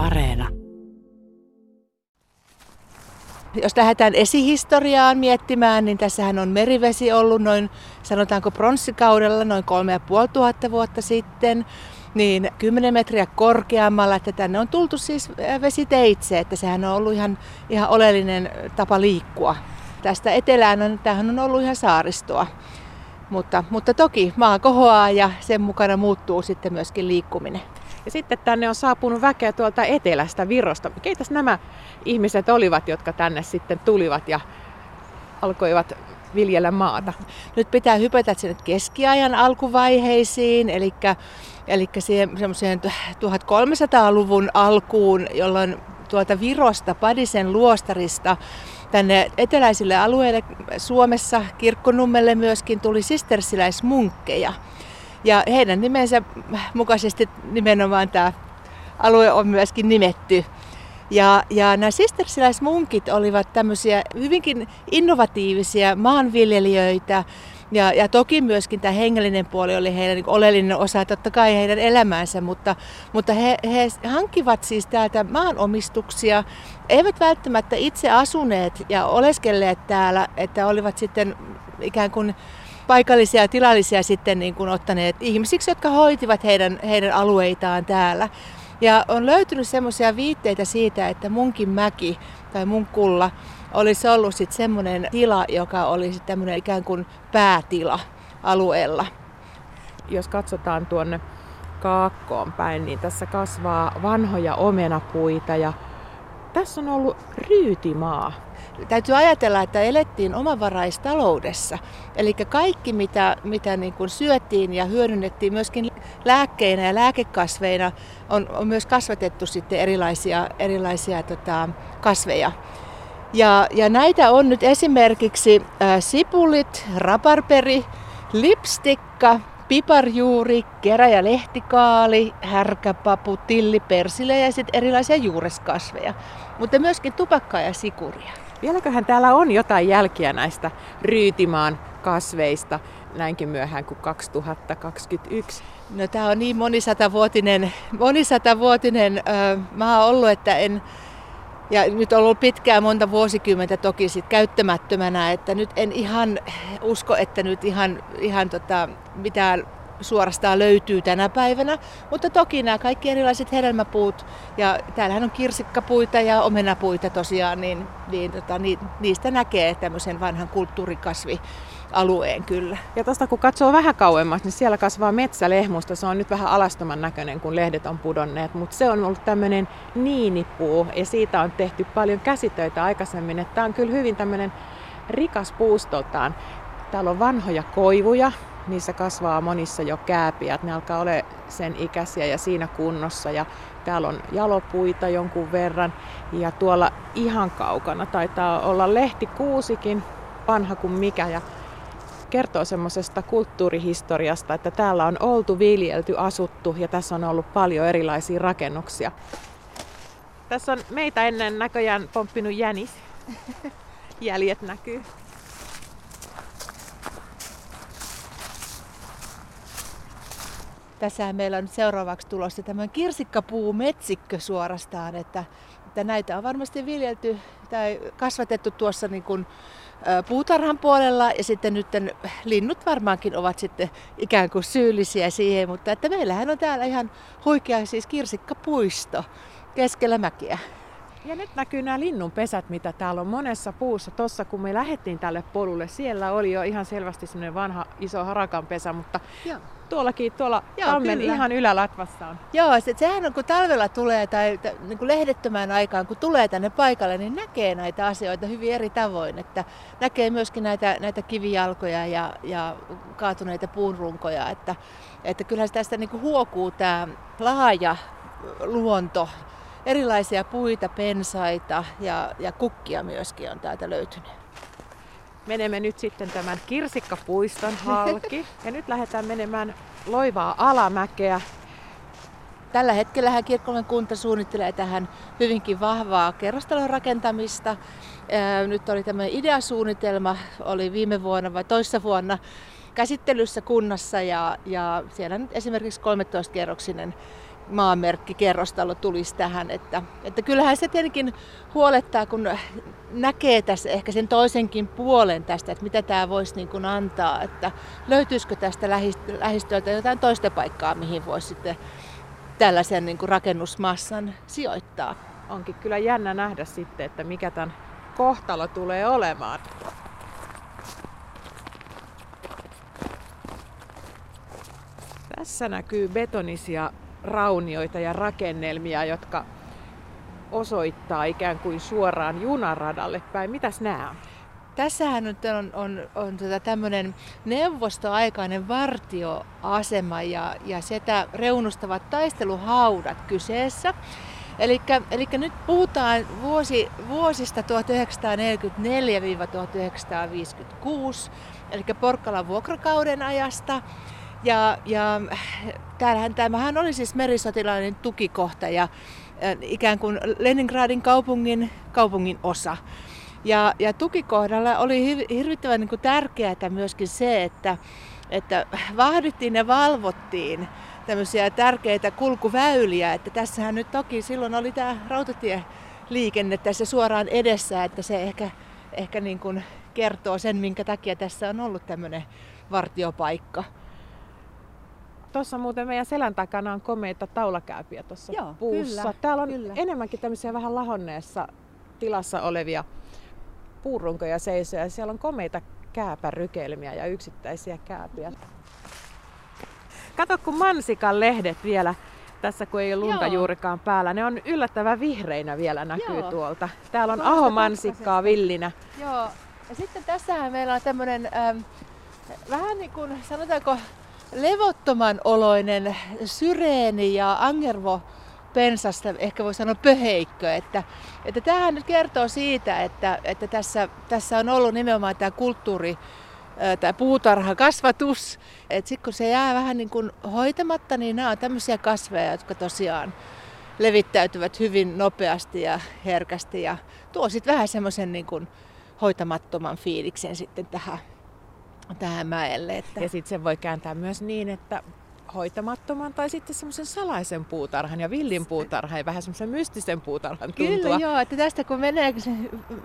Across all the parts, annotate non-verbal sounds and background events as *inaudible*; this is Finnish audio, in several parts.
Areena. Jos lähdetään esihistoriaan miettimään, niin tässähän on merivesi ollut noin, sanotaanko pronssikaudella, noin 3500 vuotta sitten niin 10 metriä korkeammalla, että tänne on tultu siis vesiteitse, että sehän on ollut ihan, ihan oleellinen tapa liikkua. Tästä etelään on, tämähän on ollut ihan saaristoa. Mutta, mutta toki maa kohoaa ja sen mukana muuttuu sitten myöskin liikkuminen. Ja sitten tänne on saapunut väkeä tuolta etelästä Virosta. Keitäs nämä ihmiset olivat, jotka tänne sitten tulivat ja alkoivat viljellä maata? Nyt pitää hypätä sinne keskiajan alkuvaiheisiin, eli, eli semmoiseen 1300-luvun alkuun, jolloin tuolta Virosta, Padisen luostarista, tänne eteläisille alueille Suomessa, Kirkkonummelle myöskin tuli sistersiläismunkkeja. Ja heidän nimensä mukaisesti nimenomaan tämä alue on myöskin nimetty. Ja, ja nämä sistersiläismunkit olivat tämmöisiä hyvinkin innovatiivisia maanviljelijöitä, ja, ja toki myöskin tämä hengellinen puoli oli heidän niin oleellinen osa, totta kai heidän elämäänsä, mutta, mutta he, he hankkivat siis täältä maanomistuksia, eivät välttämättä itse asuneet ja oleskelleet täällä, että olivat sitten ikään kuin paikallisia ja tilallisia sitten niin kuin ottaneet ihmisiksi, jotka hoitivat heidän, heidän alueitaan täällä. Ja on löytynyt semmoisia viitteitä siitä, että munkin mäki tai mun kulla olisi ollut sitten semmoinen tila, joka olisi tämmöinen ikään kuin päätila alueella. Jos katsotaan tuonne kaakkoon päin, niin tässä kasvaa vanhoja omenapuita ja tässä on ollut ryytimaa. Täytyy ajatella, että elettiin omavaraistaloudessa. Eli kaikki, mitä, mitä niin kuin syötiin ja hyödynnettiin myöskin lääkkeinä ja lääkekasveina, on, on myös kasvatettu sitten erilaisia, erilaisia tota, kasveja. Ja, ja näitä on nyt esimerkiksi äh, sipulit, raparperi, lipstikka, piparjuuri, kerä- ja lehtikaali, härkäpapu, tilli, persile ja sitten erilaisia juureskasveja. Mutta myöskin tupakkaa ja sikuria. Vieläköhän täällä on jotain jälkiä näistä Ryytimaan kasveista näinkin myöhään kuin 2021? No tämä on niin monisatavuotinen, monisatavuotinen ö, maa ollut, että en, ja nyt on ollut pitkään monta vuosikymmentä toki sit käyttämättömänä, että nyt en ihan usko, että nyt ihan, ihan tota, mitään suorastaan löytyy tänä päivänä. Mutta toki nämä kaikki erilaiset hedelmäpuut, ja täällähän on kirsikkapuita ja omenapuita tosiaan, niin, niin tota, niistä näkee tämmöisen vanhan kulttuurikasvi alueen kyllä. Ja tuosta kun katsoo vähän kauemmas, niin siellä kasvaa metsälehmusta. Se on nyt vähän alastoman näköinen, kun lehdet on pudonneet, mutta se on ollut tämmöinen niinipuu ja siitä on tehty paljon käsitöitä aikaisemmin. Tämä on kyllä hyvin tämmöinen rikas puustoltaan. Täällä on vanhoja koivuja, niissä kasvaa monissa jo kääpiä, ne alkaa olla sen ikäisiä ja siinä kunnossa. Ja täällä on jalopuita jonkun verran ja tuolla ihan kaukana taitaa olla lehtikuusikin, vanha kuin mikä. Ja kertoo semmoisesta kulttuurihistoriasta, että täällä on oltu, viljelty, asuttu ja tässä on ollut paljon erilaisia rakennuksia. Tässä on meitä ennen näköjään pomppinut jänis. *laughs* Jäljet näkyy. Tässä meillä on seuraavaksi tulossa tämän kirsikkapuu metsikkö suorastaan, että, että näitä on varmasti viljelty tai kasvatettu tuossa niin kuin puutarhan puolella ja sitten nyt linnut varmaankin ovat sitten ikään kuin syyllisiä siihen, mutta että meillähän on täällä ihan huikea siis kirsikkapuisto keskellä mäkiä. Ja nyt näkyy nämä linnun pesät, mitä täällä on monessa puussa. Tuossa kun me lähdettiin tälle polulle, siellä oli jo ihan selvästi semmoinen vanha iso harakan pesä, mutta Joo. Tuollakin tuolla Joo, tammen kyllä. ihan ylälatvassa on. Joo, se, sehän on kun talvella tulee tai niin kuin lehdettömään aikaan, kun tulee tänne paikalle, niin näkee näitä asioita hyvin eri tavoin. Että näkee myöskin näitä, näitä kivijalkoja ja, ja kaatuneita puunrunkoja. Että, että kyllähän tästä niin kuin huokuu tämä laaja luonto erilaisia puita, pensaita ja, ja kukkia myöskin on täältä löytynyt. Menemme nyt sitten tämän kirsikkapuiston halki *laughs* ja nyt lähdetään menemään loivaa alamäkeä. Tällä hetkellä Kirkkolan kunta suunnittelee tähän hyvinkin vahvaa kerrostalon rakentamista. Nyt oli tämä ideasuunnitelma, oli viime vuonna vai toissa vuonna käsittelyssä kunnassa ja, ja siellä nyt esimerkiksi 13-kerroksinen maamerkki, kerrostalo tulisi tähän. Että, että kyllähän se tietenkin huolettaa, kun näkee tässä ehkä sen toisenkin puolen tästä, että mitä tämä voisi niin kuin antaa, että löytyisikö tästä lähistöltä jotain toista paikkaa, mihin voisi sitten tällaisen niin kuin rakennusmassan sijoittaa. Onkin kyllä jännä nähdä sitten, että mikä tämän kohtalo tulee olemaan. Tässä näkyy betonisia raunioita ja rakennelmia, jotka osoittaa ikään kuin suoraan junaradalle päin. Mitäs nämä on? Tässähän nyt on, on, on tota tämmöinen neuvostoaikainen vartioasema ja, ja sitä reunustavat taisteluhaudat kyseessä. Eli nyt puhutaan vuosi, vuosista 1944-1956, eli Porkkalan vuokrakauden ajasta. Ja, ja täällähän, tämähän oli siis merisotilainen tukikohta ja ikään kuin Leningradin kaupungin, kaupungin osa. Ja, ja tukikohdalla oli hirvittävän niin kuin tärkeää myöskin se, että, että vahdittiin ja valvottiin tämmöisiä tärkeitä kulkuväyliä. Että tässähän nyt toki silloin oli tämä rautatieliikenne tässä suoraan edessä, että se ehkä, ehkä niin kuin kertoo sen, minkä takia tässä on ollut tämmöinen vartiopaikka. Tuossa muuten meidän selän takana on komeita taulakääpiä tuossa puussa. Kyllä, Täällä on kyllä. enemmänkin tämmöisiä vähän lahonneessa tilassa olevia puurunkoja seisoja. Siellä on komeita kääpärykelmiä ja yksittäisiä kääpiä. Kato, kun mansikan lehdet vielä, tässä kun ei ole lunta Joo. juurikaan päällä, ne on yllättävän vihreinä vielä näkyy Joo. tuolta. Täällä on ahomansikkaa villinä. Joo, ja sitten tässähän meillä on tämmöinen ähm, vähän niin kuin, sanotaanko, levottoman oloinen syreeni ja angervo pensasta, ehkä voi sanoa pöheikkö. Että, että tämähän nyt kertoo siitä, että, että tässä, tässä on ollut nimenomaan tämä kulttuuri, tämä puutarhakasvatus. Että sitten kun se jää vähän niin kuin hoitamatta, niin nämä on tämmöisiä kasveja, jotka tosiaan levittäytyvät hyvin nopeasti ja herkästi ja tuo sitten vähän semmoisen niin hoitamattoman fiiliksen sitten tähän tähän mäelle. Että... Ja sitten se voi kääntää myös niin, että hoitamattoman tai sitten semmoisen salaisen puutarhan ja villin puutarhan ja vähän semmoisen mystisen puutarhan tuntua. Kyllä joo, että tästä kun menee,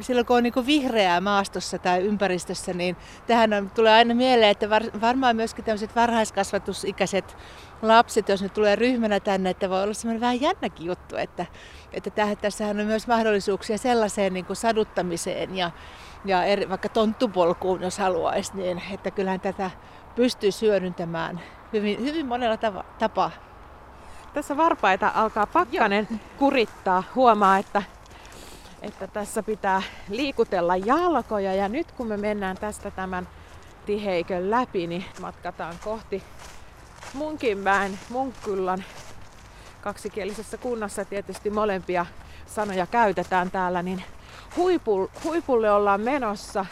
silloin kun on niin vihreää maastossa tai ympäristössä, niin tähän on, tulee aina mieleen, että var, varmaan myöskin tämmöiset varhaiskasvatusikäiset lapset, jos ne tulee ryhmänä tänne, että voi olla semmoinen vähän jännäkin juttu, että, että tähän, tässähän on myös mahdollisuuksia sellaiseen niin kuin saduttamiseen ja, ja eri, vaikka tonttupolkuun, jos haluaisi, niin että kyllähän tätä pystyy hyödyntämään hyvin, hyvin monella tava, tapaa. Tässä varpaita alkaa pakkanen Joo. kurittaa. Huomaa, että, että tässä pitää liikutella jalkoja. Ja nyt kun me mennään tästä tämän tiheikön läpi, niin matkataan kohti Munkinmäen Munkkyllan kaksikielisessä kunnassa tietysti molempia sanoja käytetään täällä, niin huipulle ollaan menossa.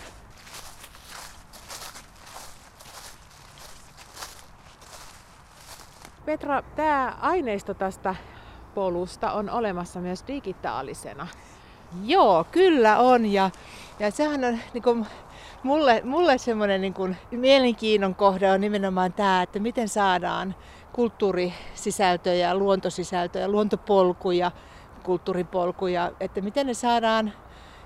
Petra, tämä aineisto tästä polusta on olemassa myös digitaalisena. Joo, kyllä on. Ja, ja sehän on niin kuin, mulle, mulle semmoinen niin kuin, mielenkiinnon kohde on nimenomaan tämä, että miten saadaan kulttuurisisältöjä, luontosisältöjä, luontopolkuja, kulttuuripolkuja, että miten ne saadaan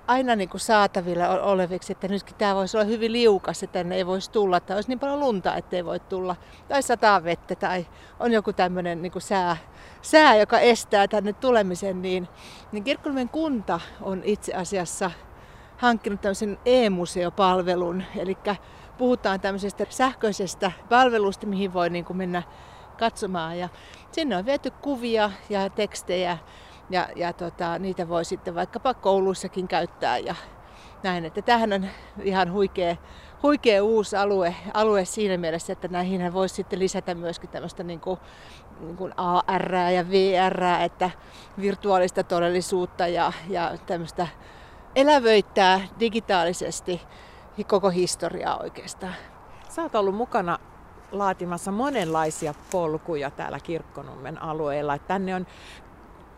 aina niin kuin saatavilla oleviksi, että nytkin tämä voisi olla hyvin liukas, että tänne ei voisi tulla, tai olisi niin paljon lunta, ettei voi tulla, tai sataa vettä, tai on joku tämmöinen niin sää, sää, joka estää tänne tulemisen, niin, niin Kirkkonummen kunta on itse asiassa hankkinut tämmöisen e-museopalvelun, eli puhutaan tämmöisestä sähköisestä palvelusta, mihin voi niin kuin mennä katsomaan, ja sinne on viety kuvia ja tekstejä, ja, ja tota, niitä voi sitten vaikkapa kouluissakin käyttää ja näin. Että tämähän on ihan huikea, huikea uusi alue, alue siinä mielessä, että näihin voisi sitten lisätä myöskin tämmöistä niin kuin, niin kuin AR ja VR, että virtuaalista todellisuutta ja, ja tämmöistä elävöittää digitaalisesti koko historiaa oikeastaan. Sä oot ollut mukana laatimassa monenlaisia polkuja täällä Kirkkonummen alueella. Tänne on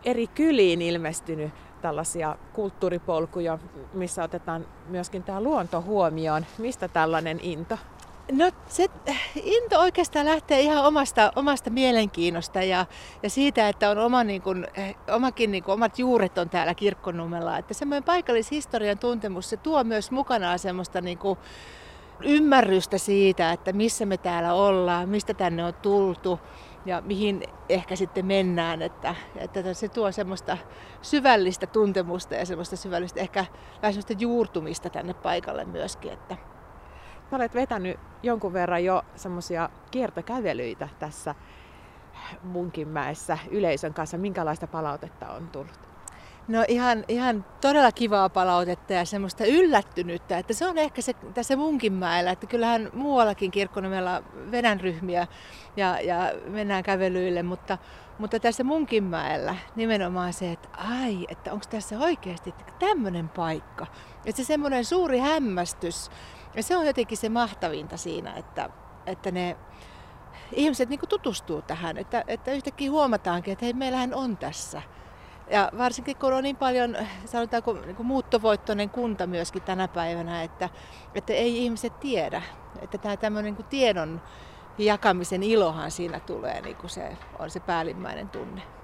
eri kyliin ilmestynyt tällaisia kulttuuripolkuja, missä otetaan myöskin tämä luonto huomioon. Mistä tällainen into? No se into oikeastaan lähtee ihan omasta, omasta mielenkiinnosta ja, ja siitä, että on oma, niin kuin, omakin, niin kuin, omat juuret on täällä kirkkonummella. Että semmoinen paikallishistorian tuntemus, se tuo myös mukanaan semmoista niin kuin, ymmärrystä siitä, että missä me täällä ollaan, mistä tänne on tultu ja mihin ehkä sitten mennään. Että, että se tuo semmoista syvällistä tuntemusta ja semmoista syvällistä ehkä vähän semmoista juurtumista tänne paikalle myöskin. Että. Sä olet vetänyt jonkun verran jo semmoisia kiertokävelyitä tässä Munkinmäessä yleisön kanssa. Minkälaista palautetta on tullut? No ihan, ihan todella kivaa palautetta ja semmoista yllättynyttä, että se on ehkä se tässä Munkinmäellä, että kyllähän muuallakin kirkkonomella vedän ryhmiä ja, ja mennään kävelyille, mutta, mutta tässä Munkinmäellä nimenomaan se, että ai, että onko tässä oikeasti tämmöinen paikka. Että se semmoinen suuri hämmästys, ja se on jotenkin se mahtavinta siinä, että, että ne ihmiset niin tutustuu tähän, että, että yhtäkkiä huomataankin, että hei, meillähän on tässä ja varsinkin kun on niin paljon, sanotaanko niin kuin muuttovoittoinen kunta myöskin tänä päivänä, että, että ei ihmiset tiedä. Että tämä tämmöinen niin tiedon jakamisen ilohan siinä tulee, niin kuin se on se päällimmäinen tunne.